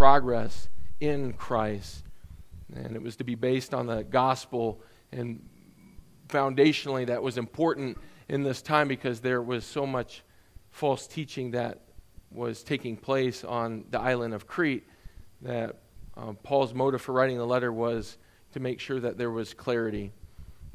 progress in Christ. And it was to be based on the gospel, and foundationally, that was important in this time because there was so much false teaching that was taking place on the island of Crete that um, Paul's motive for writing the letter was to make sure that there was clarity.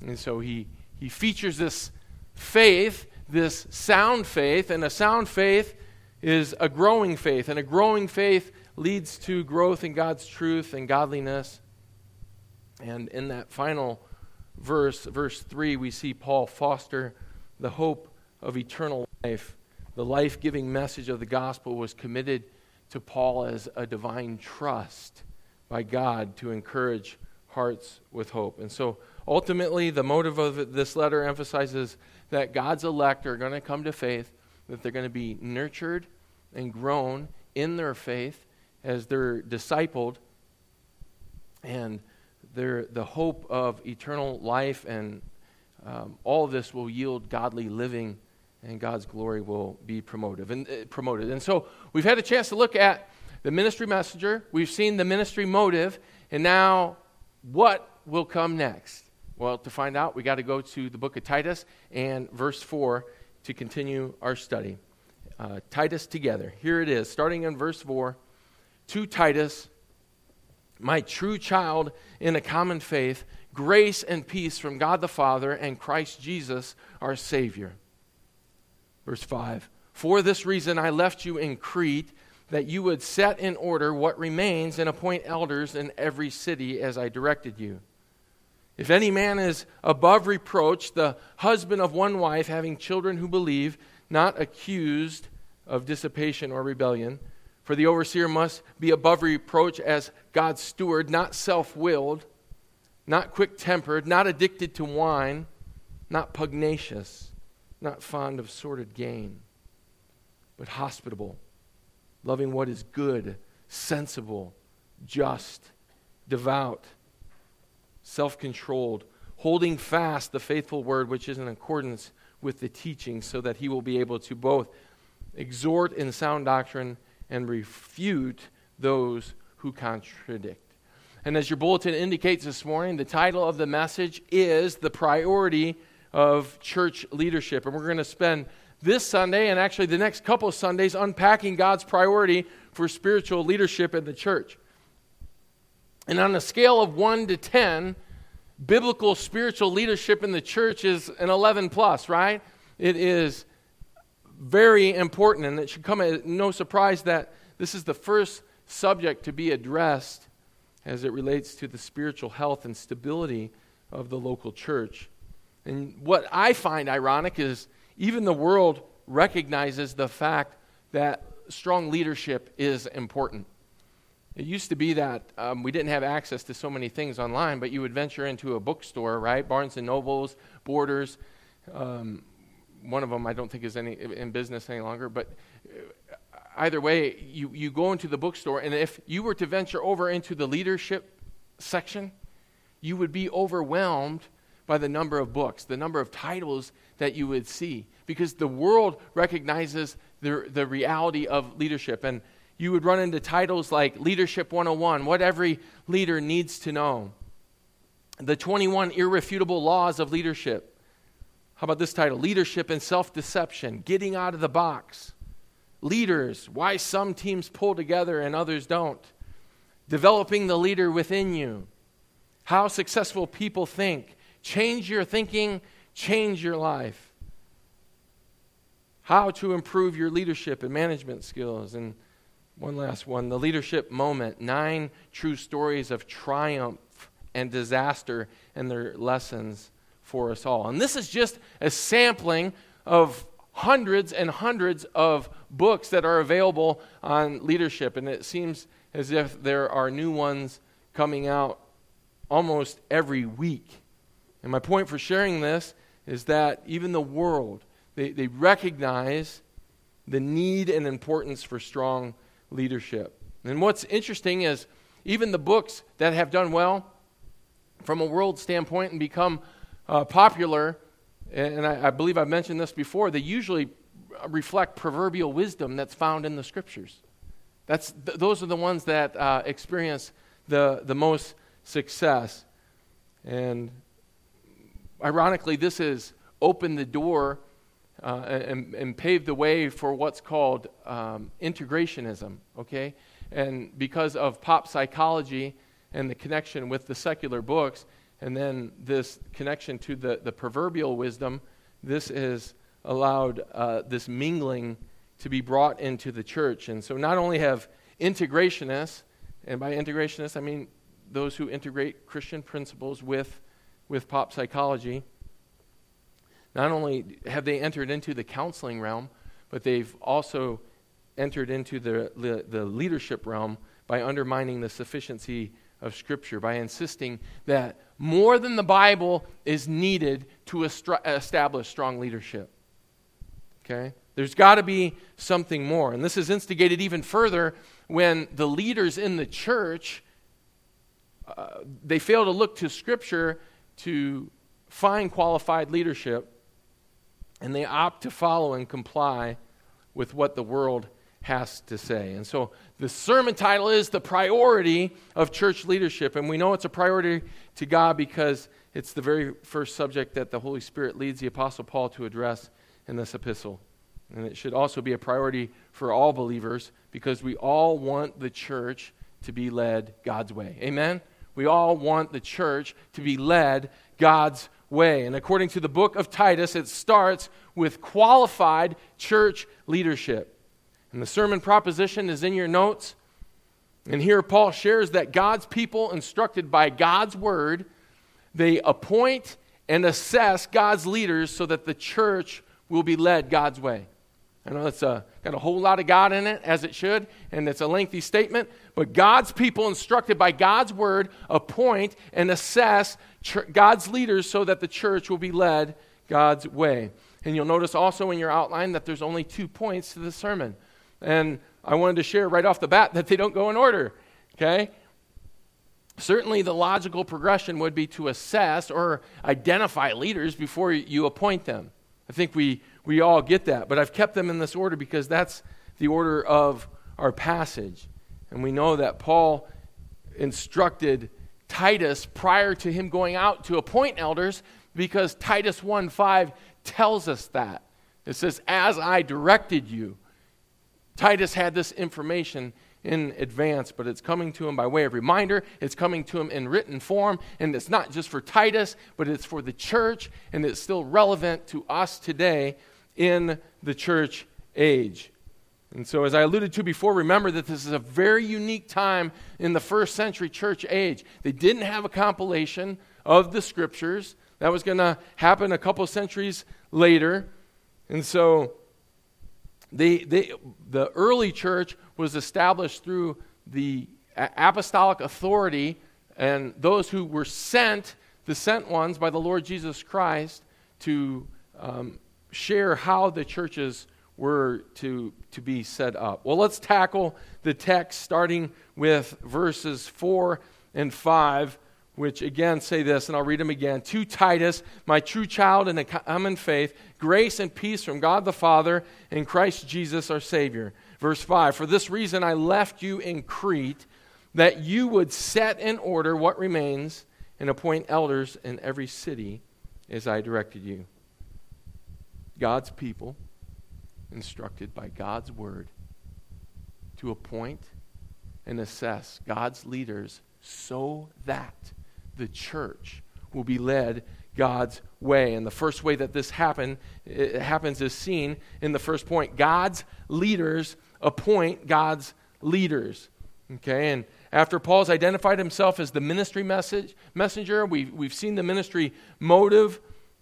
And so he, he features this faith, this sound faith, and a sound faith is a growing faith, and a growing faith leads to growth in God's truth and godliness. And in that final verse, verse 3, we see Paul foster the hope of eternal life. The life giving message of the gospel was committed to Paul as a divine trust by God to encourage hearts with hope. And so ultimately, the motive of this letter emphasizes that God's elect are going to come to faith, that they're going to be nurtured and grown in their faith as they're discipled, and the hope of eternal life and um, all this will yield godly living and God's glory will be promoted. And, uh, promoted. and so we've had a chance to look at the ministry messenger, we've seen the ministry motive, and now what will come next? Well, to find out, we got to go to the book of Titus and verse 4 to continue our study. Uh, Titus together. Here it is, starting in verse 4. To Titus, my true child in a common faith, grace and peace from God the Father and Christ Jesus, our Savior. Verse 5 For this reason I left you in Crete, that you would set in order what remains and appoint elders in every city as I directed you. If any man is above reproach, the husband of one wife, having children who believe, not accused of dissipation or rebellion, for the overseer must be above reproach as God's steward, not self willed, not quick tempered, not addicted to wine, not pugnacious, not fond of sordid gain, but hospitable, loving what is good, sensible, just, devout self controlled, holding fast the faithful word which is in accordance with the teaching, so that he will be able to both exhort in sound doctrine and refute those who contradict. And as your bulletin indicates this morning, the title of the message is The Priority of Church Leadership. And we're going to spend this Sunday and actually the next couple Sundays unpacking God's priority for spiritual leadership in the church. And on a scale of 1 to 10, biblical spiritual leadership in the church is an 11 plus, right? It is very important, and it should come as no surprise that this is the first subject to be addressed as it relates to the spiritual health and stability of the local church. And what I find ironic is even the world recognizes the fact that strong leadership is important. It used to be that um, we didn't have access to so many things online, but you would venture into a bookstore, right? Barnes and Nobles, Borders. Um, one of them I don't think is any in business any longer, but uh, either way, you, you go into the bookstore, and if you were to venture over into the leadership section, you would be overwhelmed by the number of books, the number of titles that you would see, because the world recognizes the, the reality of leadership. And you would run into titles like Leadership 101, what every leader needs to know, the 21 irrefutable laws of leadership. How about this title? Leadership and Self Deception, Getting Out of the Box. Leaders, why some teams pull together and others don't. Developing the leader within you. How successful people think. Change your thinking, change your life. How to improve your leadership and management skills. And one last one the leadership moment. Nine true stories of triumph and disaster and their lessons for us all. And this is just a sampling of hundreds and hundreds of books that are available on leadership. And it seems as if there are new ones coming out almost every week. And my point for sharing this is that even the world, they, they recognize the need and importance for strong leadership. And what's interesting is even the books that have done well from a world standpoint and become uh, popular, and I, I believe I've mentioned this before, they usually reflect proverbial wisdom that's found in the scriptures. That's, th- those are the ones that uh, experience the, the most success. And ironically, this has opened the door uh, and, and paved the way for what's called um, integrationism, okay? And because of pop psychology and the connection with the secular books, and then this connection to the, the proverbial wisdom, this has allowed uh, this mingling to be brought into the church. And so not only have integrationists, and by integrationists I mean those who integrate Christian principles with, with pop psychology, not only have they entered into the counseling realm, but they've also entered into the, the leadership realm by undermining the sufficiency of Scripture, by insisting that more than the Bible is needed to establish strong leadership. Okay? There's got to be something more. And this is instigated even further when the leaders in the church uh, they fail to look to scripture to find qualified leadership and they opt to follow and comply with what the world has to say. And so the sermon title is The Priority of Church Leadership. And we know it's a priority to God because it's the very first subject that the Holy Spirit leads the Apostle Paul to address in this epistle. And it should also be a priority for all believers because we all want the church to be led God's way. Amen? We all want the church to be led God's way. And according to the book of Titus, it starts with qualified church leadership. And the sermon proposition is in your notes. And here Paul shares that God's people, instructed by God's word, they appoint and assess God's leaders so that the church will be led God's way. I know it's a, got a whole lot of God in it, as it should, and it's a lengthy statement, but God's people, instructed by God's word, appoint and assess ch- God's leaders so that the church will be led God's way. And you'll notice also in your outline that there's only two points to the sermon. And I wanted to share right off the bat that they don't go in order, okay? Certainly, the logical progression would be to assess or identify leaders before you appoint them. I think we we all get that. But I've kept them in this order because that's the order of our passage. And we know that Paul instructed Titus prior to him going out to appoint elders because Titus 1 5 tells us that. It says, As I directed you. Titus had this information in advance, but it's coming to him by way of reminder. It's coming to him in written form, and it's not just for Titus, but it's for the church, and it's still relevant to us today in the church age. And so, as I alluded to before, remember that this is a very unique time in the first century church age. They didn't have a compilation of the scriptures. That was going to happen a couple centuries later. And so, they, they, the early church was established through the apostolic authority and those who were sent, the sent ones by the Lord Jesus Christ, to um, share how the churches were to, to be set up. Well, let's tackle the text starting with verses 4 and 5, which again say this, and I'll read them again. To Titus, my true child in the common faith, grace and peace from God the Father and Christ Jesus our Savior. Verse 5 For this reason I left you in Crete, that you would set in order what remains and appoint elders in every city as I directed you. God's people, instructed by God's word, to appoint and assess God's leaders so that the church will be led God's way. And the first way that this happen, happens is seen in the first point. God's leaders appoint God's leaders. Okay, and after Paul's identified himself as the ministry message, messenger, we've, we've seen the ministry motive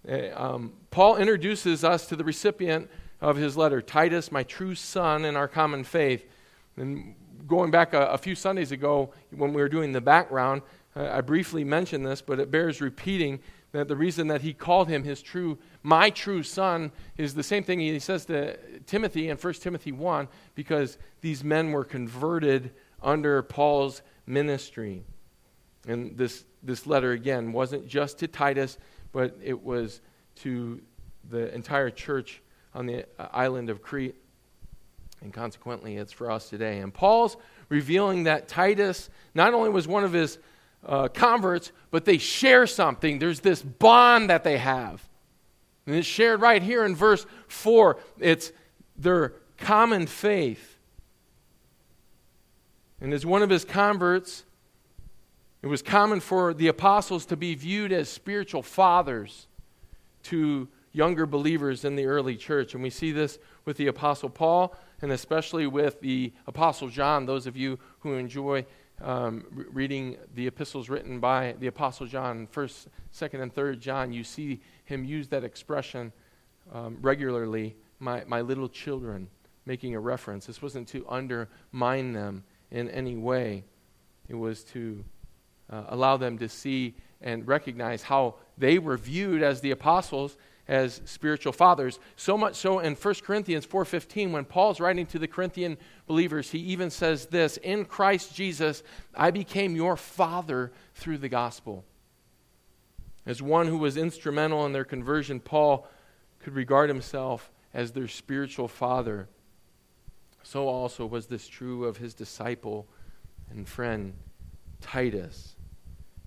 Eh, um, Paul introduces us to the recipient of his letter, Titus, my true son in our common faith. And going back a, a few Sundays ago, when we were doing the background, I briefly mentioned this, but it bears repeating that the reason that he called him his true, my true son, is the same thing he says to Timothy in 1 Timothy 1, because these men were converted under Paul's ministry. And this, this letter, again, wasn't just to Titus, but it was to the entire church on the uh, island of Crete. And consequently, it's for us today. And Paul's revealing that Titus not only was one of his uh, converts, but they share something. There's this bond that they have. And it's shared right here in verse 4. It's their common faith. And as one of his converts, it was common for the apostles to be viewed as spiritual fathers to younger believers in the early church. And we see this with the apostle Paul and especially with the apostle John, those of you who enjoy um, reading the epistles written by the Apostle John, 1st, 2nd, and 3rd John, you see him use that expression um, regularly, my, my little children, making a reference. This wasn't to undermine them in any way, it was to uh, allow them to see and recognize how they were viewed as the apostles as spiritual fathers. So much so in 1 Corinthians 4:15 when Paul's writing to the Corinthian believers, he even says this, "In Christ Jesus I became your father through the gospel." As one who was instrumental in their conversion, Paul could regard himself as their spiritual father. So also was this true of his disciple and friend Titus.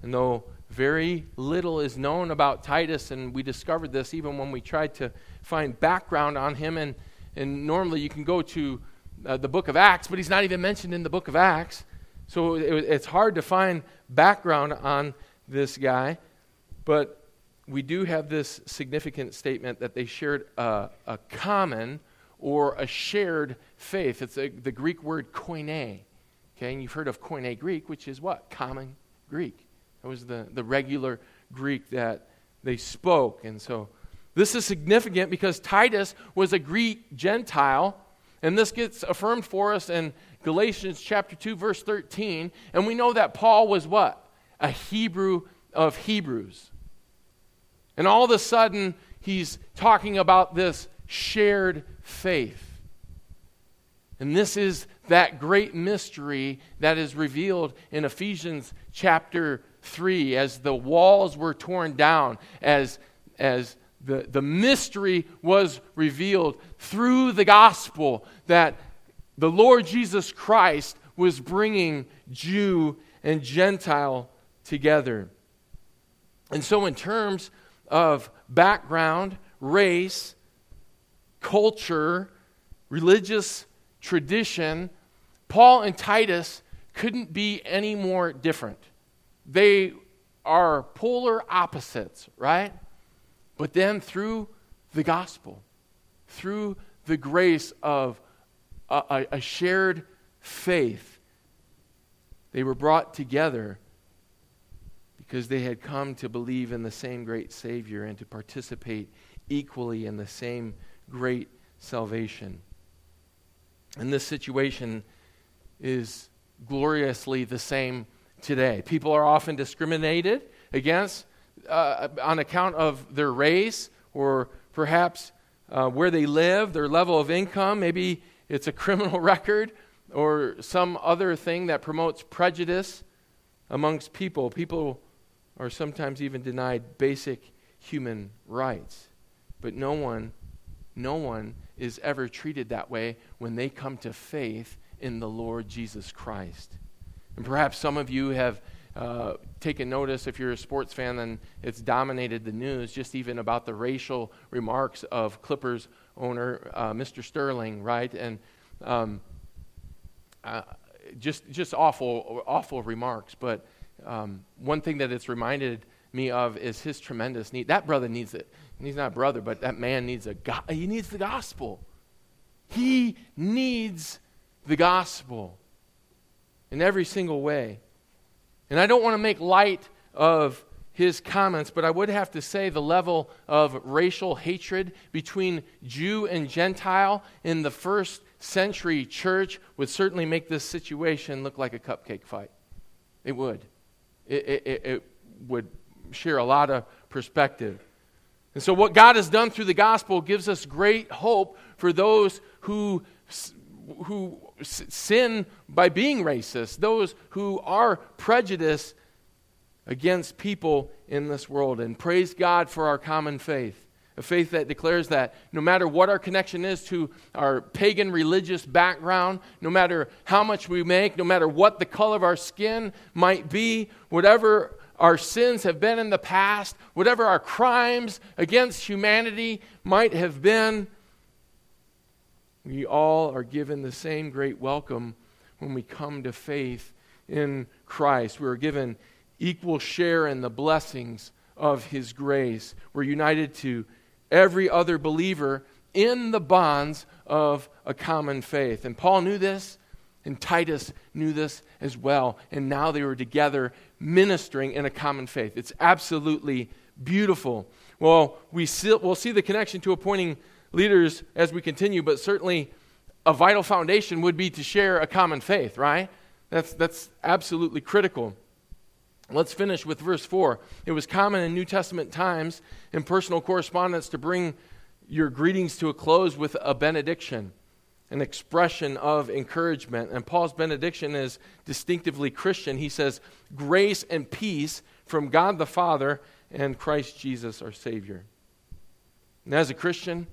And though very little is known about Titus, and we discovered this even when we tried to find background on him. And, and normally you can go to uh, the book of Acts, but he's not even mentioned in the book of Acts. So it, it's hard to find background on this guy. But we do have this significant statement that they shared a, a common or a shared faith. It's a, the Greek word koine. Okay, and you've heard of koine Greek, which is what? Common Greek. That was the, the regular Greek that they spoke. And so this is significant because Titus was a Greek Gentile. And this gets affirmed for us in Galatians chapter 2, verse 13. And we know that Paul was what? A Hebrew of Hebrews. And all of a sudden, he's talking about this shared faith. And this is that great mystery that is revealed in Ephesians chapter 3 as the walls were torn down, as, as the, the mystery was revealed through the gospel that the Lord Jesus Christ was bringing Jew and Gentile together. And so, in terms of background, race, culture, religious tradition, Paul and Titus couldn't be any more different. They are polar opposites, right? But then through the gospel, through the grace of a, a, shared faith, they were brought together because they had come to believe in the same great Savior and to participate equally in the same great salvation. And this situation is gloriously the same today. People are often discriminated against uh, on account of their race or perhaps uh, where they live, their level of income. Maybe it's a criminal record or some other thing that promotes prejudice amongst people. People are sometimes even denied basic human rights. But no one, no one is ever treated that way when they come to faith in the Lord Jesus Christ. And perhaps some of you have uh, taken notice, if you're a sports fan, then it's dominated the news, just even about the racial remarks of Clippers owner uh, Mr. Sterling, right? And um, uh, just just awful awful remarks. But um, one thing that it's reminded me of is his tremendous need. That brother needs it. He's not brother, but that man needs a go- he needs the gospel. He needs the gospel in every single way. And I don't want to make light of his comments, but I would have to say the level of racial hatred between Jew and Gentile in the first century church would certainly make this situation look like a cupcake fight. It would. It, it, it would share a lot of perspective. And so, what God has done through the gospel gives us great hope for those who who sin by being racist, those who are prejudiced against people in this world. And praise God for our common faith. A faith that declares that no matter what our connection is to our pagan religious background, no matter how much we make, no matter what the color of our skin might be, whatever our sins have been in the past, whatever our crimes against humanity might have been, we all are given the same great welcome when we come to faith in Christ. We are given equal share in the blessings of His grace. We're united to every other believer in the bonds of a common faith. And Paul knew this, and Titus knew this as well. And now they were together ministering in a common faith. It's absolutely beautiful. Well, we see, we'll see the connection to appointing leaders as we continue, but certainly a vital foundation would be to share a common faith, right? That's, that's absolutely critical. Let's finish with verse 4. It was common in New Testament times in personal correspondence to bring your greetings to a close with a benediction, an expression of encouragement. And Paul's benediction is distinctively Christian. He says, Grace and peace from God the Father and Christ Jesus our Savior. And as a Christian,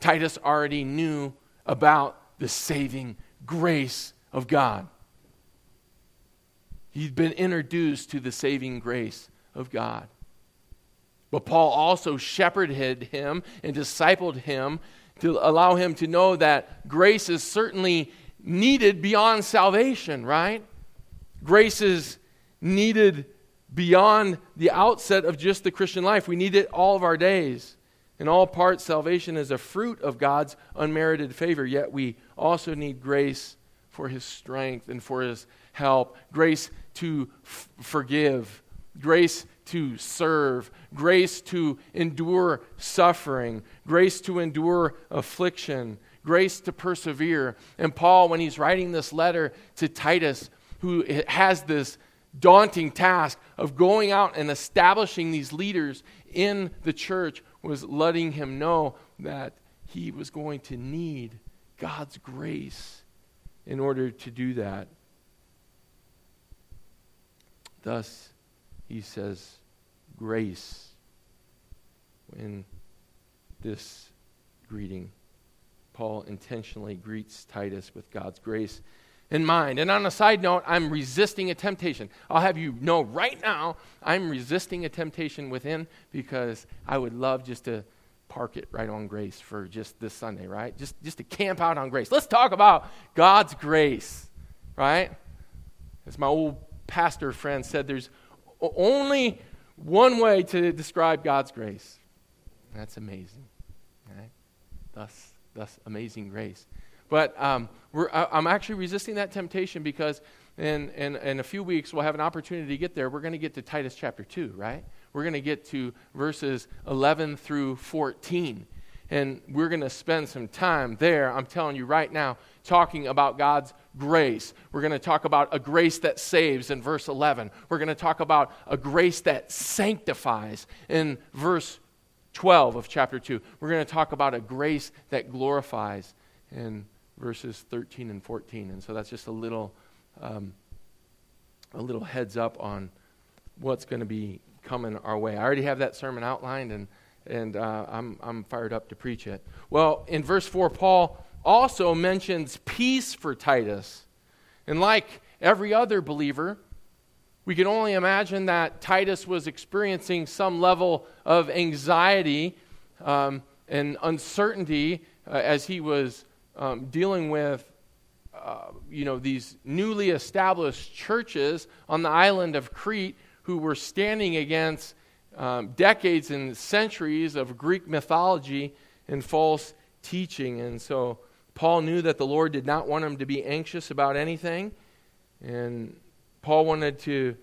Titus already knew about the saving grace of God. He'd been introduced to the saving grace of God. But Paul also shepherded him and discipled him to allow him to know that grace is certainly needed beyond salvation, right? Grace is needed beyond the outset of just the Christian life. We need it all of our days. In all parts, salvation is a fruit of God's unmerited favor, yet we also need grace for his strength and for his help, grace to f- forgive, grace to serve, grace to endure suffering, grace to endure affliction, grace to persevere. And Paul, when he's writing this letter to Titus, who has this daunting task of going out and establishing these leaders in the church, was letting him know that he was going to need God's grace in order to do that. Thus, he says, grace in this greeting. Paul intentionally greets Titus with God's grace in mind. And on a side note, I'm resisting a temptation. I'll have you know right now, I'm resisting a temptation within because I would love just to park it right on grace for just this Sunday, right? Just, just to camp out on grace. Let's talk about God's grace, right? As my old pastor friend said, there's only one way to describe God's grace. That's amazing. Right? Thus, thus amazing grace. But um, I, I'm actually resisting that temptation because in, in, in a few weeks we'll have an opportunity to get there. We're going to get to Titus chapter 2, right? We're going to get to verses 11 through 14. And we're going to spend some time there, I'm telling you right now, talking about God's grace. We're going to talk about a grace that saves in verse 11. We're going to talk about a grace that sanctifies in verse 12 of chapter 2. We're going to talk about a grace that glorifies in verses 13 and 14. And so that's just a little, um, a little heads up on what's going to be coming our way. I already have that sermon outlined, and, and uh, I'm, I'm fired up to preach it. Well, in verse 4, Paul also mentions peace for Titus. And like every other believer, we can only imagine that Titus was experiencing some level of anxiety um, and uncertainty uh, as he was um, dealing with uh, you know these newly established churches on the island of Crete who were standing against um, decades and centuries of Greek mythology and false teaching. And so Paul knew that the Lord did not want him to be anxious about anything. And Paul wanted to,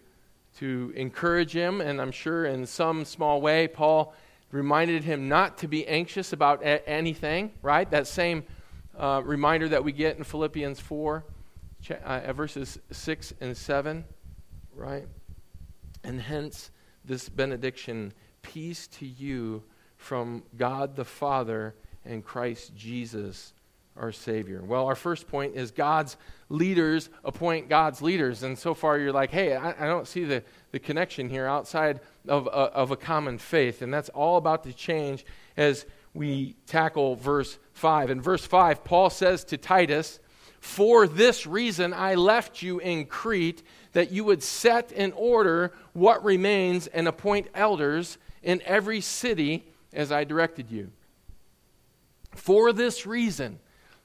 to encourage him, and I'm sure in some small way, Paul reminded him not to be anxious about a- anything, right? That same uh, reminder that we get in Philippians 4, uh, verses 6 and 7, right? And hence this benediction peace to you from God the Father and Christ Jesus our Savior. Well, our first point is God's leaders appoint God's leaders. And so far, you're like, hey, I, I don't see the, the connection here outside of, of a common faith. And that's all about to change as we tackle verse 5. In verse 5, Paul says to Titus, For this reason I left you in Crete, that you would set in order what remains and appoint elders in every city as I directed you. For this reason,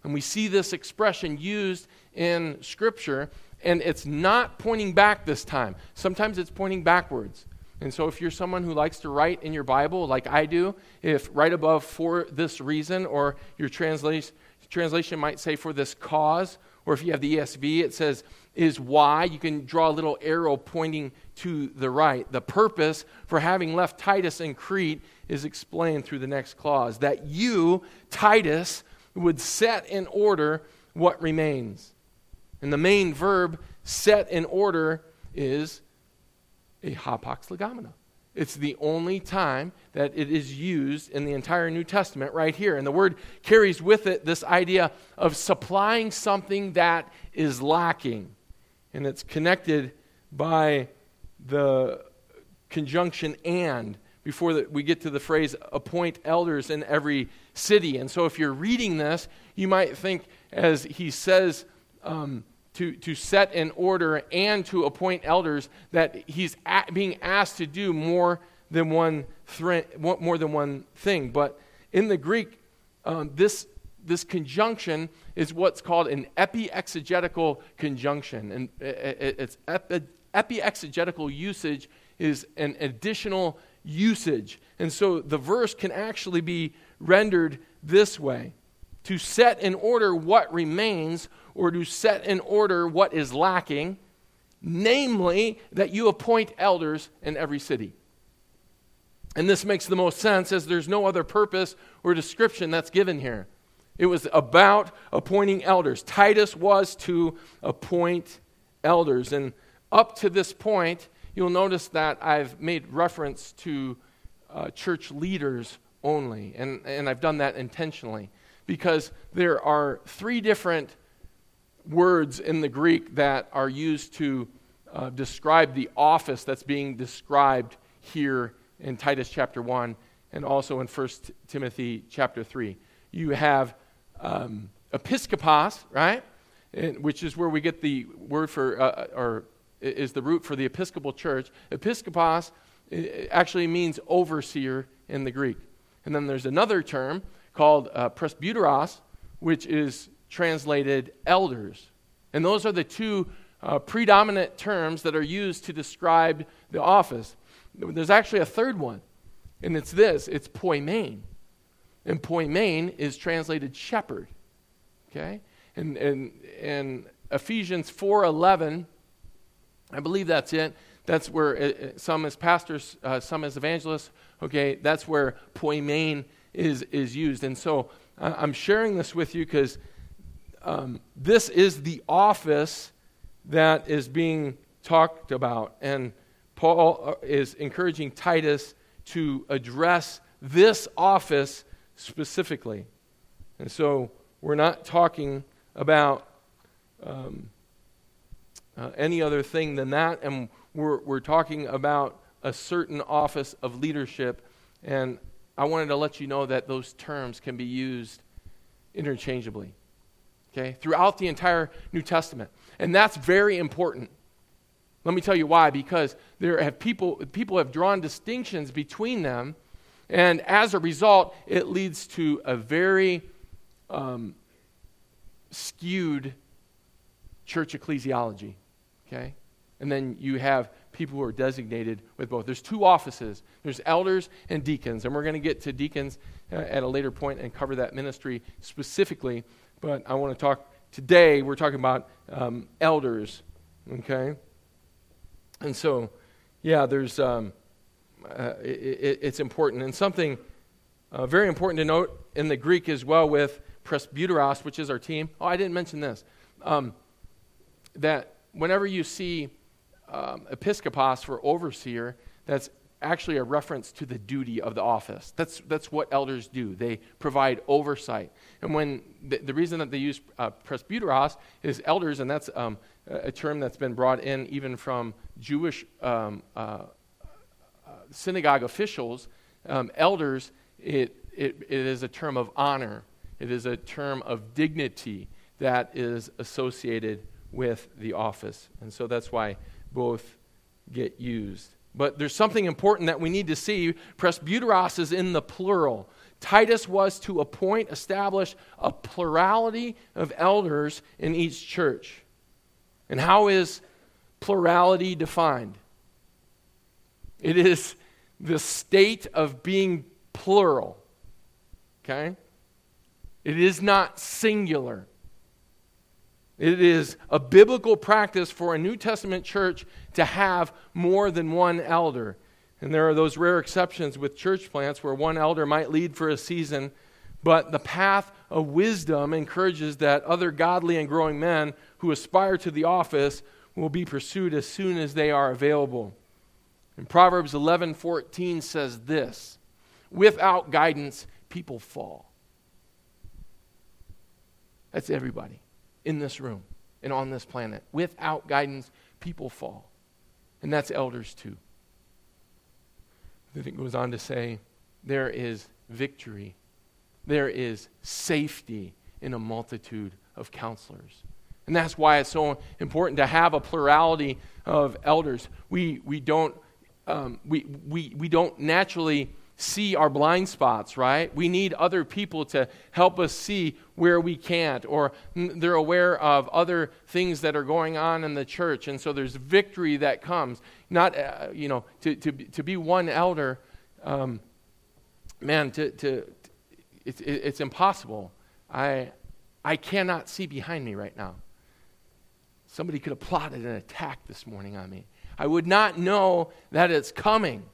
and we see this expression used in Scripture, and it's not pointing back this time. Sometimes it's pointing backwards. And so, if you're someone who likes to write in your Bible, like I do, if right above for this reason, or your translation, translation might say for this cause, or if you have the ESV, it says is why, you can draw a little arrow pointing to the right. The purpose for having left Titus in Crete is explained through the next clause that you, Titus, would set in order what remains. And the main verb set in order is a hapax legomena. It's the only time that it is used in the entire New Testament right here. And the word carries with it this idea of supplying something that is lacking. And it's connected by the conjunction and before the, we get to the phrase appoint elders in every city. And so if you're reading this, you might think as he says, um, to, to set in order and to appoint elders that he's being asked to do more than one, thre- more than one thing. But in the Greek, um, this, this conjunction is what's called an epi-exegetical conjunction. And it's epi- epi-exegetical usage is an additional usage. And so the verse can actually be rendered this way to set in order what remains or to set in order what is lacking, namely, that you appoint elders in every city. And this makes the most sense as there's no other purpose or description that's given here. It was about appointing elders. Titus was to appoint elders. And up to this point, you'll notice that I've made reference to uh, church leaders only. And, and I've done that intentionally because there are three different words in the Greek that are used to uh, describe the office that's being described here in Titus chapter 1 and also in 1 Timothy chapter 3. You have um, episkopos, right? And, which is where we get the word for, uh, or is the root for the Episcopal Church. Episkopos actually means overseer in the Greek. And then there's another term called uh, presbyteros, which is translated elders. And those are the two uh, predominant terms that are used to describe the office. There's actually a third one, and it's this it's poimen. And poimen is translated shepherd. Okay? And, and, and Ephesians 4.11, I believe that's it. That's where it, uh, uh, some as pastors, uh, some as evangelists, okay, that's where poimen is, is used. And so I'm sharing this with you because um, this is the office that is being talked about. And Paul uh, is encouraging Titus to address this office specifically. And so we're not talking about um, uh, any other thing than that. And we're, we're talking about a certain office of leadership. And I wanted to let you know that those terms can be used interchangeably okay, throughout the entire New Testament. And that's very important. Let me tell you why. Because there have people, people have drawn distinctions between them, and as a result, it leads to a very um, skewed church ecclesiology. Okay? And then you have people who are designated with both. There's two offices there's elders and deacons. And we're going to get to deacons uh, at a later point and cover that ministry specifically. But I want to talk today, we're talking about um, elders, okay? And so, yeah, there's, um, uh, it, it's important. And something uh, very important to note in the Greek as well with presbyteros, which is our team. Oh, I didn't mention this. Um, that whenever you see um, episkopos for overseer, that's actually a reference to the duty of the office. That's, that's what elders do. They provide oversight. And when the, the reason that they use uh, presbyteros is elders, and that's um, a term that's been brought in even from Jewish um, uh, uh, synagogue officials, um, elders, it, it, it is a term of honor. It is a term of dignity that is associated with the office. And so that's why both get used. But there's something important that we need to see. Presbyteros is in the plural. Titus was to appoint, establish a plurality of elders in each church. And how is plurality defined? It is the state of being plural. Okay? It is not singular. It is a biblical practice for a New Testament church to have more than one elder. And there are those rare exceptions with church plants where one elder might lead for a season, but the path of wisdom encourages that other godly and growing men who aspire to the office will be pursued as soon as they are available. And Proverbs 11:14 says this, without guidance people fall. That's everybody in this room and on this planet. Without guidance, people fall. And that's elders too. Then it goes on to say, there is victory, there is safety in a multitude of counselors. And that's why it's so important to have a plurality of elders. We, we, don't, um, we, we, we don't naturally see our blind spots, right? We need other people to help us see where we can't, or they're aware of other things that are going on in the church. And so there's victory that comes. Not, uh, you know, to, to, to be one elder, um, man, to, to, it's, it's impossible. I, I cannot see behind me right now. Somebody could have plotted an attack this morning on me. I would not know that it's coming.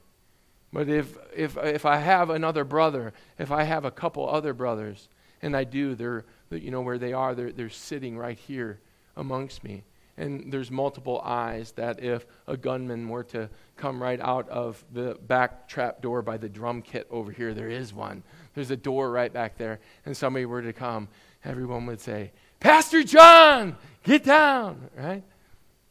But if, if, if I have another brother, if I have a couple other brothers, and I do, they're, you know, where they are, they're, they're sitting right here amongst me. And there's multiple eyes that if a gunman were to come right out of the back trap door by the drum kit over here, there is one. There's a door right back there. And somebody were to come, everyone would say, Pastor John, get down, right?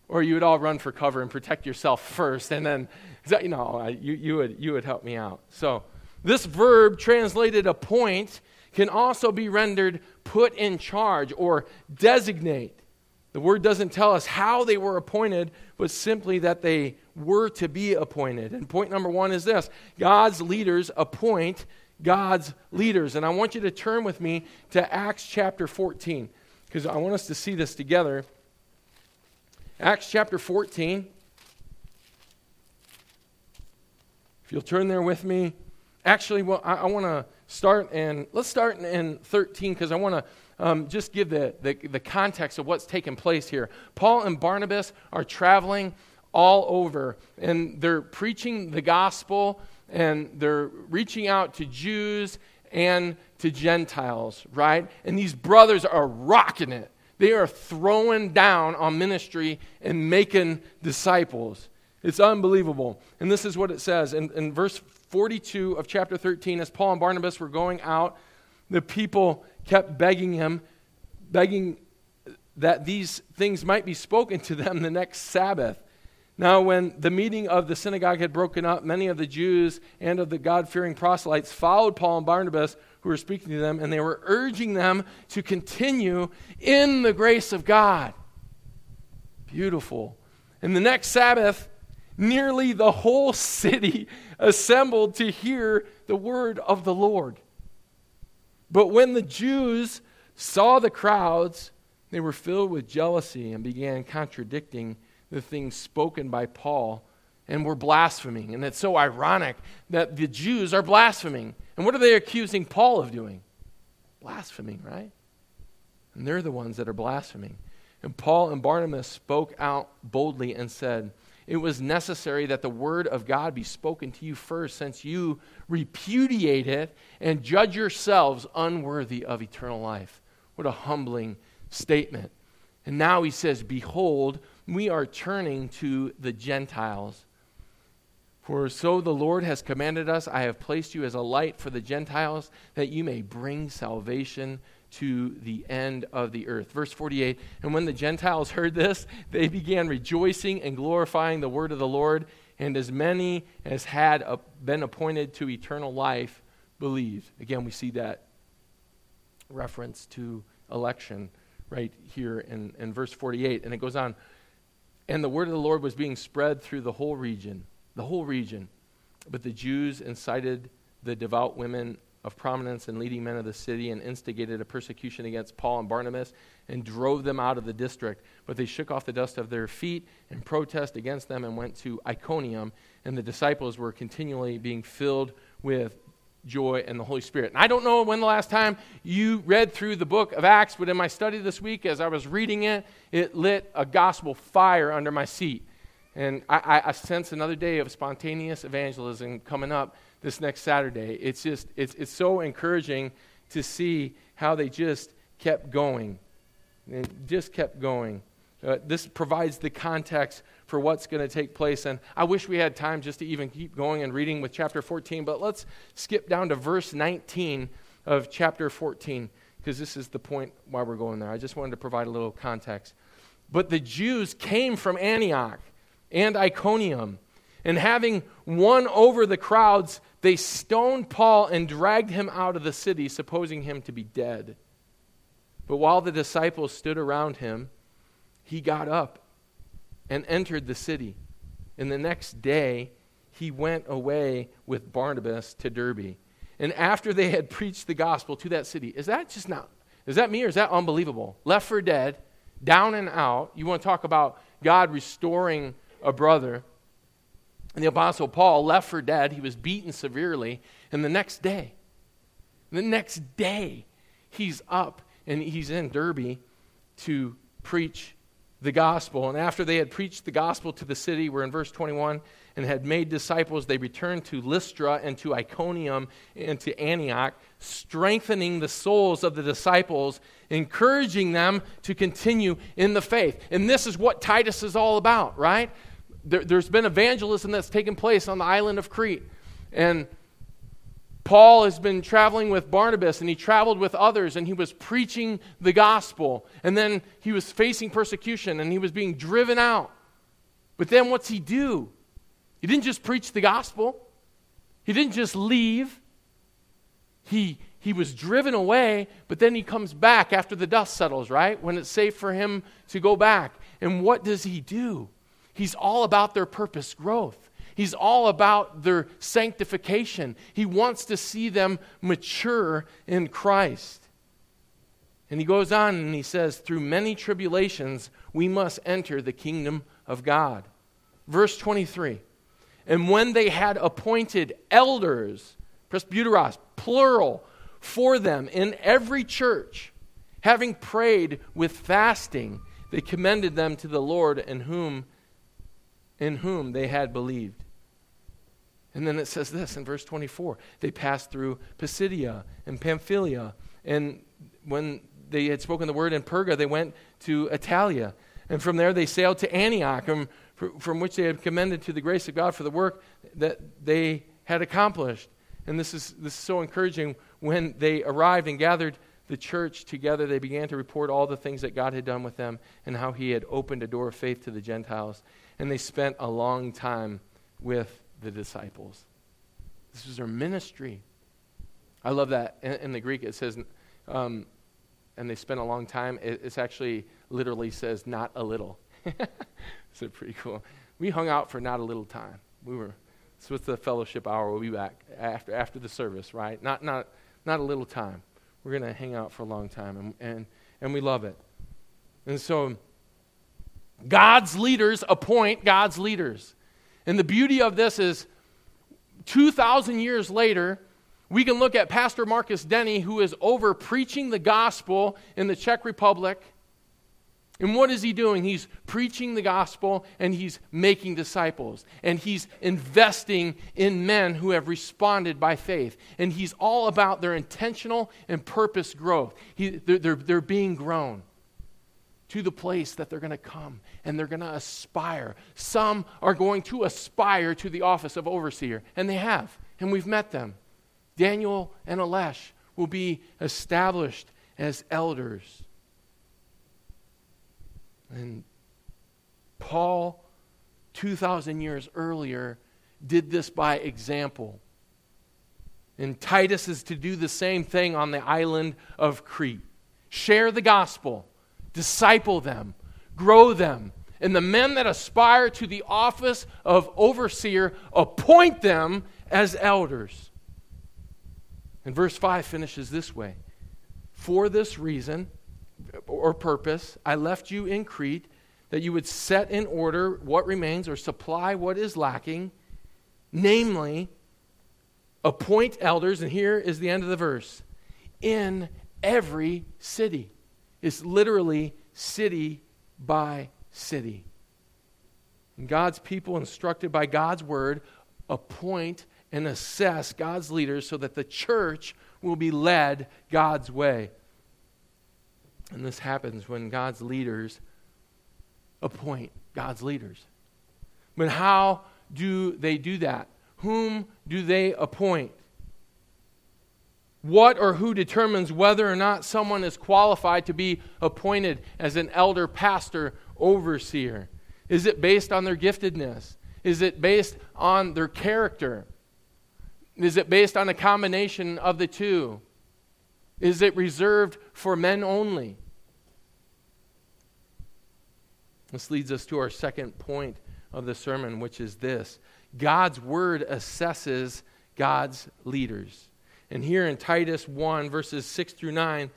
Or you would all run for cover and protect yourself first, and then that, you know, you, you, would, you would help me out. So, this verb translated appoint can also be rendered put in charge or designate. The word doesn't tell us how they were appointed, but simply that they were to be appointed. And point number one is this God's leaders appoint God's leaders. And I want you to turn with me to Acts chapter 14, because I want us to see this together. Acts chapter 14. If you'll turn there with me. Actually, well, I, I want to start and let's start in, in 13 because I want to um, just give the, the, the context of what's taking place here. Paul and Barnabas are traveling all over and they're preaching the gospel and they're reaching out to Jews and to Gentiles, right? And these brothers are rocking it. They are throwing down on ministry and making disciples. It's unbelievable. And this is what it says in, in verse 42 of chapter 13 as Paul and Barnabas were going out, the people kept begging him, begging that these things might be spoken to them the next Sabbath. Now, when the meeting of the synagogue had broken up, many of the Jews and of the God fearing proselytes followed Paul and Barnabas, who were speaking to them, and they were urging them to continue in the grace of God. Beautiful. And the next Sabbath, Nearly the whole city assembled to hear the word of the Lord. But when the Jews saw the crowds, they were filled with jealousy and began contradicting the things spoken by Paul and were blaspheming. And it's so ironic that the Jews are blaspheming. And what are they accusing Paul of doing? Blaspheming, right? And they're the ones that are blaspheming. And Paul and Barnabas spoke out boldly and said, it was necessary that the word of God be spoken to you first, since you repudiate it and judge yourselves unworthy of eternal life. What a humbling statement. And now he says, Behold, we are turning to the Gentiles. For so the Lord has commanded us, I have placed you as a light for the Gentiles, that you may bring salvation to the end of the earth. Verse 48 And when the Gentiles heard this, they began rejoicing and glorifying the word of the Lord, and as many as had been appointed to eternal life believed. Again, we see that reference to election right here in, in verse 48. And it goes on And the word of the Lord was being spread through the whole region the whole region. But the Jews incited the devout women of prominence and leading men of the city and instigated a persecution against Paul and Barnabas and drove them out of the district. But they shook off the dust of their feet and protest against them and went to Iconium. And the disciples were continually being filled with joy and the Holy Spirit. And I don't know when the last time you read through the book of Acts, but in my study this week, as I was reading it, it lit a gospel fire under my seat. And I, I, sense another day of spontaneous evangelism coming up this next Saturday. It's just, it's, it's so encouraging to see how they just kept going. And just kept going. Uh, this provides the context for what's going to take place. And I wish we had time just to even keep going and reading with chapter 14, but let's skip down to verse 19 of chapter 14, because this is the point why we're going there. I just wanted to provide a little context. But the Jews came from Antioch and Iconium. And having won over the crowds, they stoned Paul and dragged him out of the city, supposing him to be dead. But while the disciples stood around him, he got up and entered the city. And the next day, he went away with Barnabas to Derbe. And after they had preached the gospel to that city, is that just not, is that me or is that unbelievable? Left for dead, down and out. You want to talk about God restoring a brother. And the Apostle Paul left for dead. He was beaten severely. And the next day, the next day, he's up and he's in Derbe to preach the gospel. And after they had preached the gospel to the city, we're in verse 21, and had made disciples, they returned to Lystra and to Iconium and to Antioch, strengthening the souls of the disciples, encouraging them to continue in the faith. And this is what Titus is all about, right? There, has been evangelism that's taken place on the island of Crete. And Paul has been traveling with Barnabas, and he traveled with others, and he was preaching the gospel. And then he was facing persecution, and he was being driven out. But then what's he do? He didn't just preach the gospel, he didn't just leave. He, he was driven away, but then he comes back after the dust settles, right? When it's safe for him to go back. And what does he do? He's all about their purpose growth. He's all about their sanctification. He wants to see them mature in Christ. And he goes on and he says, Through many tribulations, we must enter the kingdom of God. Verse 23 And when they had appointed elders, presbyteros, plural, for them in every church, having prayed with fasting, they commended them to the Lord in whom in whom they had believed. And then it says this in verse 24 they passed through Pisidia and Pamphylia. And when they had spoken the word in Perga, they went to Attalia. And from there they sailed to Antioch, from, from which they had commended to the grace of God for the work that they had accomplished. And this is, this is so encouraging. When they arrived and gathered the church together, they began to report all the things that God had done with them and how He had opened a door of faith to the Gentiles and they spent a long time with the disciples. This was their ministry. I love that. In, in the Greek, it says, um, and they spent a long time. It it's actually literally says, not a little. so pretty cool. We hung out for not a little time. We were, it's with the fellowship hour. We'll be back after, after the service, right? Not, not, not a little time. We're going to hang out for a long time, and, and, and we love it. And so, God's leaders appoint God's leaders. And the beauty of this is 2,000 years later, we can look at Pastor Marcus Denny, who is over preaching the gospel in the Czech Republic. And what is he doing? He's preaching the gospel and he's making disciples. And he's investing in men who have responded by faith. And he's all about their intentional and purpose growth. He, they're, they're, they're being grown. To the place that they're going to come and they're going to aspire. Some are going to aspire to the office of overseer, and they have, and we've met them. Daniel and Alesh will be established as elders. And Paul, 2,000 years earlier, did this by example. And Titus is to do the same thing on the island of Crete share the gospel, disciple them, grow them. And the men that aspire to the office of overseer, appoint them as elders. And verse 5 finishes this way For this reason or purpose, I left you in Crete that you would set in order what remains or supply what is lacking, namely, appoint elders. And here is the end of the verse in every city. It's literally city by city. And God's people, instructed by God's word, appoint and assess God's leaders so that the church will be led God's way. And this happens when God's leaders appoint God's leaders. But how do they do that? Whom do they appoint? What or who determines whether or not someone is qualified to be appointed as an elder, pastor, overseer? Is it based on their giftedness? Is it based on their character? Is it based on a combination of the two? Is it reserved for men only? This leads us to our second point of the sermon, which is this God's word assesses God's leaders. And here in Titus 1, verses 6 through 9,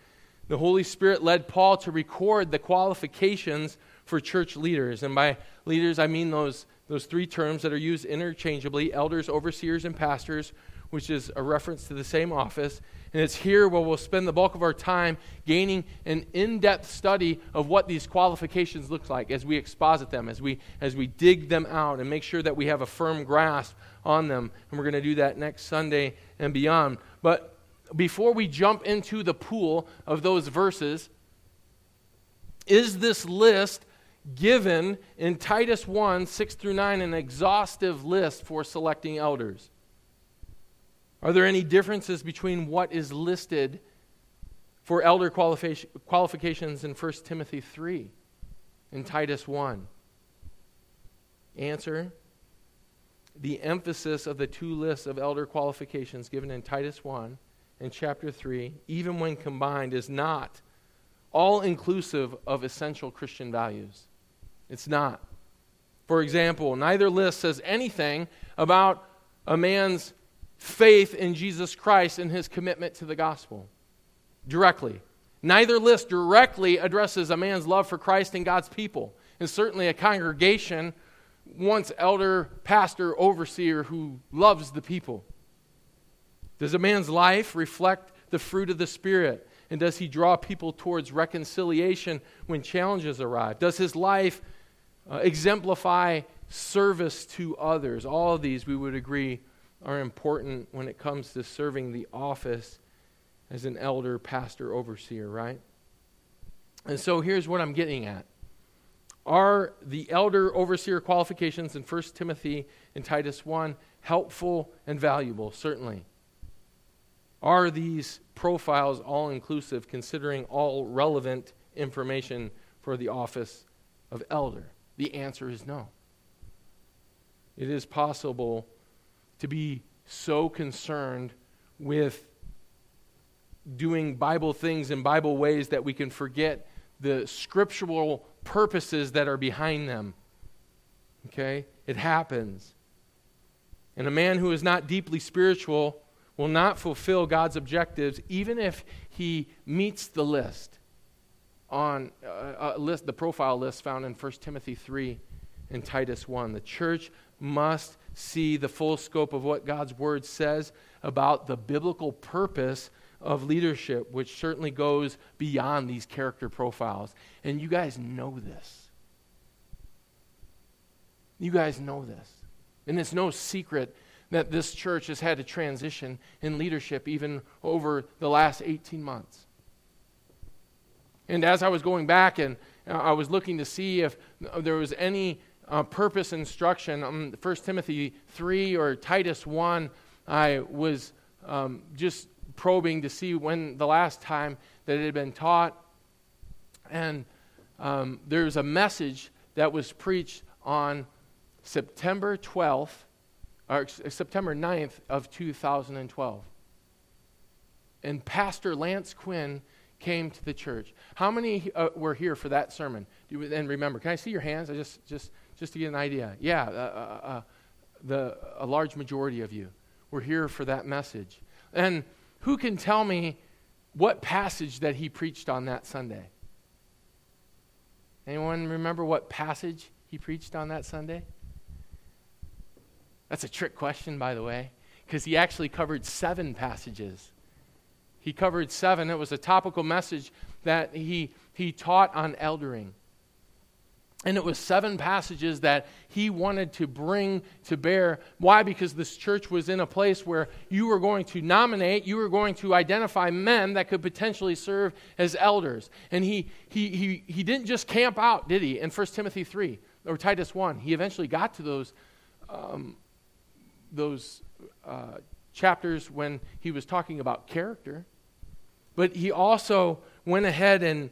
the Holy Spirit led Paul to record the qualifications for church leaders. And by leaders, I mean those those three terms that are used interchangeably elders, overseers, and pastors, which is a reference to the same office. And it's here where we'll spend the bulk of our time gaining an in depth study of what these qualifications look like as we exposit them, as we, as we dig them out and make sure that we have a firm grasp on them. And we're going to do that next Sunday and beyond. But before we jump into the pool of those verses, is this list given in Titus 1 6 through 9 an exhaustive list for selecting elders. Are there any differences between what is listed for elder qualifications in 1 Timothy 3 and Titus 1? Answer The emphasis of the two lists of elder qualifications given in Titus 1 and chapter 3, even when combined, is not all inclusive of essential Christian values. It's not. For example, neither list says anything about a man's faith in Jesus Christ and his commitment to the gospel directly. Neither list directly addresses a man's love for Christ and God's people. And certainly a congregation wants elder, pastor, overseer who loves the people. Does a man's life reflect the fruit of the Spirit? And does he draw people towards reconciliation when challenges arrive? Does his life uh, exemplify service to others. All of these, we would agree, are important when it comes to serving the office as an elder, pastor, overseer, right? And so here's what I'm getting at. Are the elder overseer qualifications in 1 Timothy and Titus 1 helpful and valuable? Certainly. Are these profiles all inclusive, considering all relevant information for the office of elder? The answer is no. It is possible to be so concerned with doing Bible things in Bible ways that we can forget the scriptural purposes that are behind them. Okay? It happens. And a man who is not deeply spiritual will not fulfill God's objectives, even if he meets the list on uh, a list, the profile list found in 1 Timothy 3 and Titus 1. The church must see the full scope of what God's word says about the biblical purpose of leadership, which certainly goes beyond these character profiles. And you guys know this. You guys know this. And it's no secret that this church has had to transition in leadership even over the last 18 months. And as I was going back and, I was looking to see if there was any uh, purpose instruction. Um, 1 Timothy 3 or Titus 1, I was um, just probing to see when the last time that it had been taught. And um, there's a message that was preached on September 12th, or September 9th of 2012. And Pastor Lance Quinn came to the church. How many uh, were here for that sermon? Do and remember, can I see your hands? I just, just, just to get an idea. Yeah, uh, uh, uh, the, a large majority of you were here for that message. And who can tell me what passage that he preached on that Sunday? Anyone remember what passage he preached on that Sunday? That's a trick question, by the way, because he actually covered seven passages. He covered seven. It was a topical message that he, he taught on eldering. And it was seven passages that he wanted to bring to bear. Why? Because this church was in a place where you were going to nominate, you were going to identify men that could potentially serve as elders. And he, he, he, he didn't just camp out, did he, in 1 Timothy 3 or Titus 1. He eventually got to those, um, those uh, chapters when he was talking about character. But he also went ahead and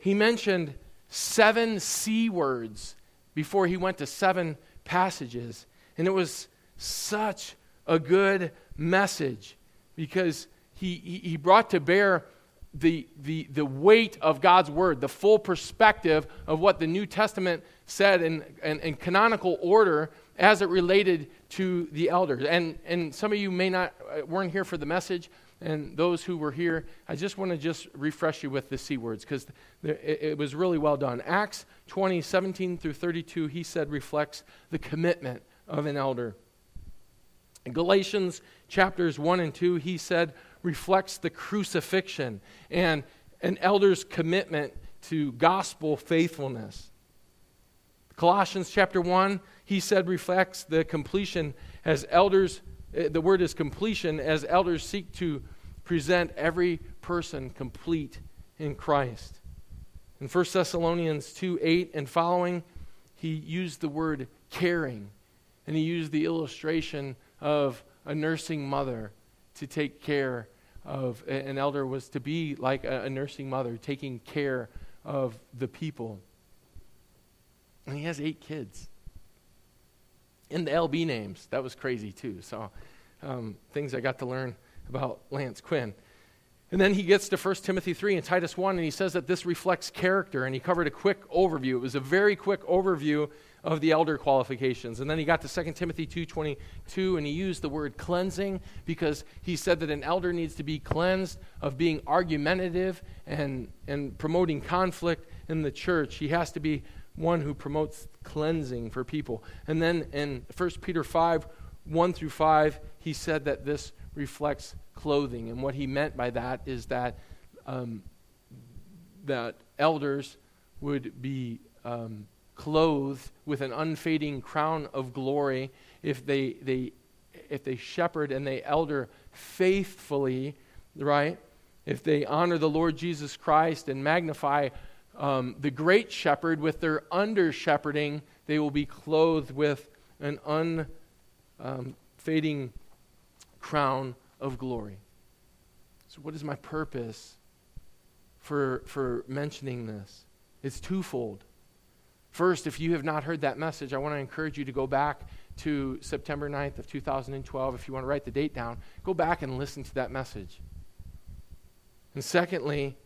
he mentioned seven C words before he went to seven passages. And it was such a good message because he, he, he brought to bear the, the, the weight of God's word, the full perspective of what the New Testament said in, in, in, canonical order as it related to the elders. And, and some of you may not, uh, weren't here for the message, and those who were here, I just want to just refresh you with the C words because it, was really well done. Acts 20, 17 through 32, he said reflects the commitment of an elder. Galatians chapters 1 and 2, he said reflects the crucifixion and an elder's commitment to gospel faithfulness. Colossians chapter 1, he said reflects the completion as elders Uh, the word is completion as elders seek to present every person complete in Christ. In 1 Thessalonians 2 8 and following, he used the word caring, and he used the illustration of a nursing mother to take care of an elder was to be like a, a nursing mother taking care of the people. And he has eight kids in the LB names. That was crazy too. So, um, things I got to learn about Lance Quinn. And then he gets to 1 Timothy 3 and Titus 1, and he says that this reflects character, and he covered a quick overview. It was a very quick overview of the elder qualifications. And then he got to 2 Timothy 2.22, and he used the word cleansing because he said that an elder needs to be cleansed of being argumentative and, and promoting conflict in the church. He has to be one who promotes cleansing for people. And then in 1 Peter 5, 1 through 5, he said that this reflects clothing. And what he meant by that is that, um, that elders would be um, clothed with an unfading crown of glory if they, they, if they shepherd and they elder faithfully, right? If they honor the Lord Jesus Christ and magnify um, the great shepherd with their under shepherding, they will be clothed with an unfading um, crown of glory. So, what is my purpose for, for mentioning this? It's twofold. First, if you have not heard that message, I want to encourage you to go back to September 9th of 2012. If you want to write the date down, go back and listen to that message. And secondly,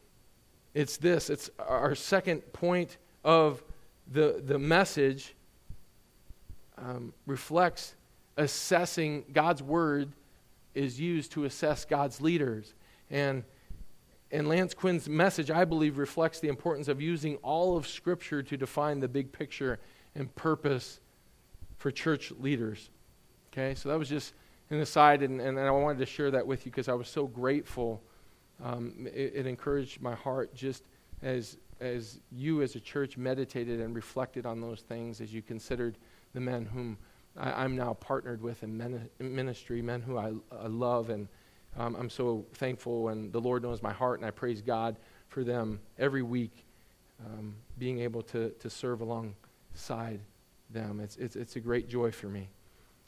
it's this it's our second point of the, the message um, reflects assessing God's word is used to assess God's leaders. And, and Lance Quinn's message, I believe, reflects the importance of using all of Scripture to define the big picture and purpose for church leaders. Okay, so that was just an aside, and, and I wanted to share that with you because I was so grateful. Um, it, it encouraged my heart just as, as you as a church meditated and reflected on those things as you considered the men whom I, am now partnered with in ministry, men who I, I love, and um, I'm so thankful. And the Lord knows my heart, and I praise God for them every week um, being able to, to serve alongside them. It's, it's, it's a great joy for me.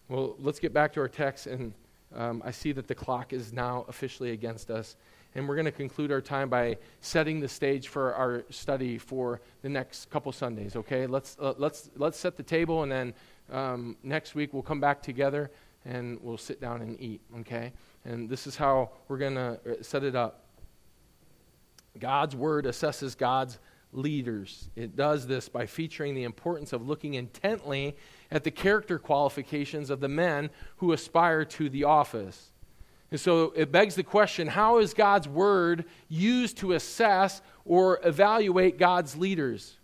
Well, let's get back to our text, and um, I see that the clock is now officially against us. And we're going to conclude our time by setting the stage for our study for the next couple Sundays, okay? Let's, uh, let's, let's set the table, and then um, next week we'll come back together and we'll sit down and eat, okay? And this is how we're going to uh, set it up. God's Word assesses God's leaders. It does this by featuring the importance of looking intently at the character qualifications of the men who aspire to the office. And so it begs the question how is God's word used to assess or evaluate God's leaders?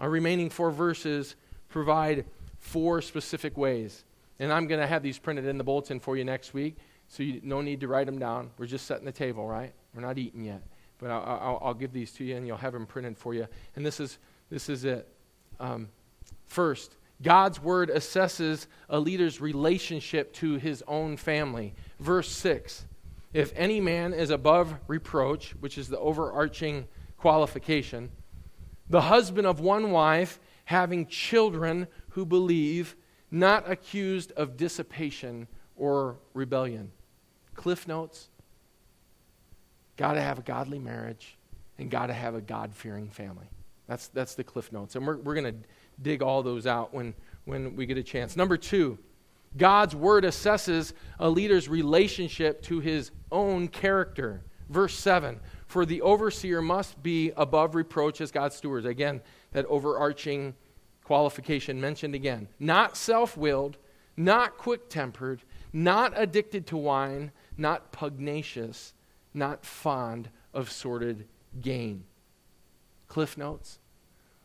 Our remaining four verses provide four specific ways. And I'm going to have these printed in the bulletin for you next week, so you no need to write them down. We're just setting the table, right? We're not eating yet. But I'll, I'll, I'll give these to you, and you'll have them printed for you. And this is, this is it. Um, first, God's word assesses a leader's relationship to his own family. Verse 6 If any man is above reproach, which is the overarching qualification, the husband of one wife, having children who believe, not accused of dissipation or rebellion. Cliff notes got to have a godly marriage and got to have a God fearing family. That's, that's the cliff notes. And we're, we're going to dig all those out when, when we get a chance. Number two, God's word assesses a leader's relationship to his own character. Verse 7 For the overseer must be above reproach as God's stewards. Again, that overarching qualification mentioned again. Not self willed, not quick tempered, not addicted to wine, not pugnacious, not fond of sordid gain. Cliff notes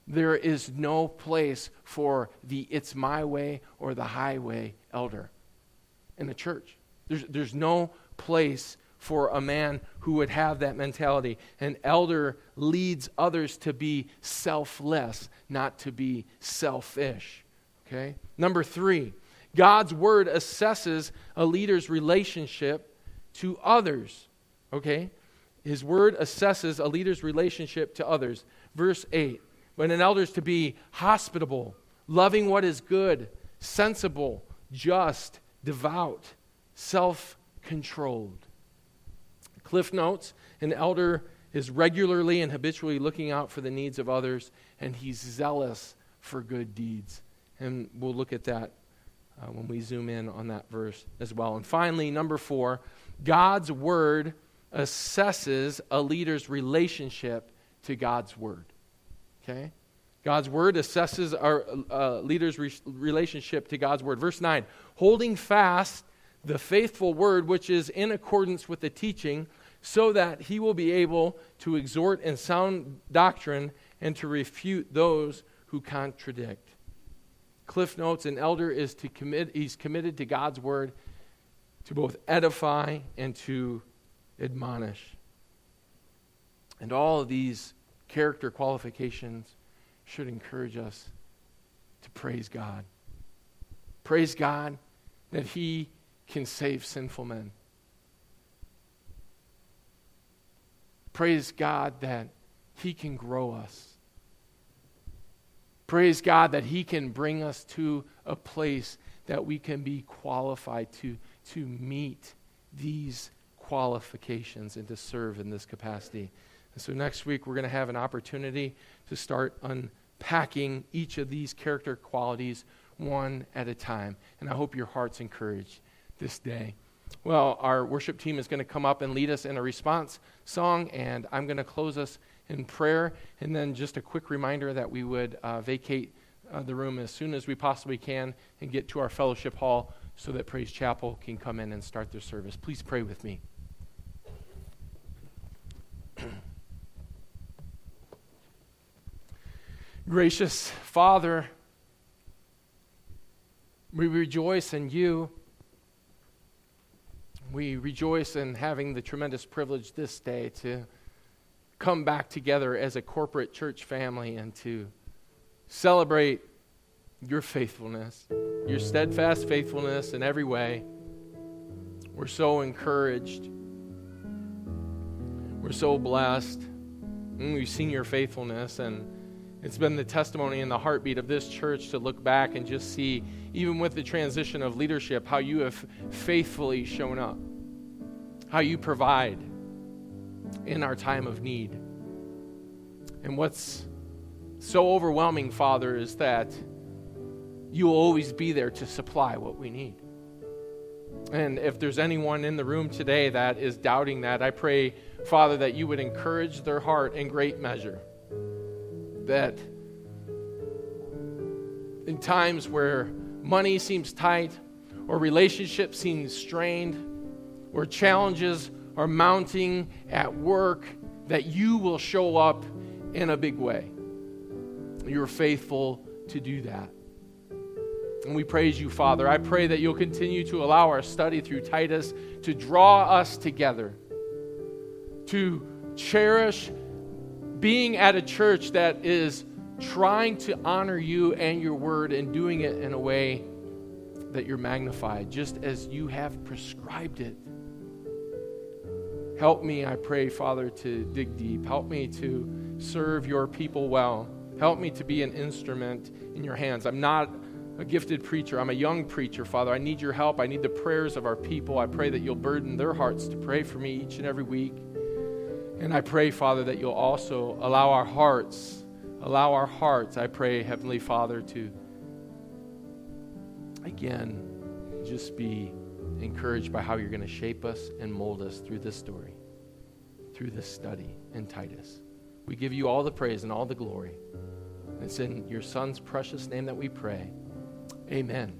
there is no place for the it's my way or the highway elder in the church. There's, there's no place for a man who would have that mentality. An elder leads others to be selfless, not to be selfish. Okay? Number three, God's word assesses a leader's relationship to others. Okay? His word assesses a leader's relationship to others. Verse 8 but an elder is to be hospitable, loving what is good, sensible, just, devout, self controlled. Cliff notes an elder is regularly and habitually looking out for the needs of others, and he's zealous for good deeds. And we'll look at that uh, when we zoom in on that verse as well. And finally, number four, God's word assesses a leader's relationship to God's word. Okay? God's word assesses our uh, leader's re- relationship to God's word. Verse 9 holding fast the faithful word which is in accordance with the teaching, so that he will be able to exhort in sound doctrine and to refute those who contradict. Cliff notes an elder is to commit, he's committed to God's word to both edify and to admonish. And all of these character qualifications should encourage us to praise God. Praise God that He can save sinful men. Praise God that He can grow us. Praise God that He can bring us to a place that we can be qualified to, to meet these qualifications and to serve in this capacity. And so next week, we're going to have an opportunity to start unpacking each of these character qualities one at a time. And I hope your heart's encouraged this day. Well, our worship team is going to come up and lead us in a response song, and I'm going to close us in prayer. And then just a quick reminder that we would uh, vacate uh, the room as soon as we possibly can and get to our fellowship hall so that Praise Chapel can come in and start their service. Please pray with me. Gracious Father, we rejoice in you. We rejoice in having the tremendous privilege this day to come back together as a corporate church family and to celebrate your faithfulness, your steadfast faithfulness in every way. We're so encouraged. We're so blessed. And we've seen your faithfulness, and it's been the testimony and the heartbeat of this church to look back and just see, even with the transition of leadership, how you have faithfully shown up, how you provide in our time of need. And what's so overwhelming, Father, is that you will always be there to supply what we need. And if there's anyone in the room today that is doubting that, I pray, Father, that you would encourage their heart in great measure. That in times where money seems tight, or relationships seem strained, or challenges are mounting at work, that you will show up in a big way. You're faithful to do that. And we praise you, Father. I pray that you'll continue to allow our study through Titus to draw us together, to cherish being at a church that is trying to honor you and your word and doing it in a way that you're magnified, just as you have prescribed it. Help me, I pray, Father, to dig deep. Help me to serve your people well. Help me to be an instrument in your hands. I'm not a gifted preacher. I'm a young preacher, Father. I need your help. I need the prayers of our people. I pray that you'll burden their hearts to pray for me each and every week. And I pray, Father, that you'll also allow our hearts, allow our hearts, I pray, Heavenly Father, to again just be encouraged by how you're going to shape us and mold us through this story, through this study in Titus. We give you all the praise and all the glory. It's in your Son's precious name that we pray. Amen.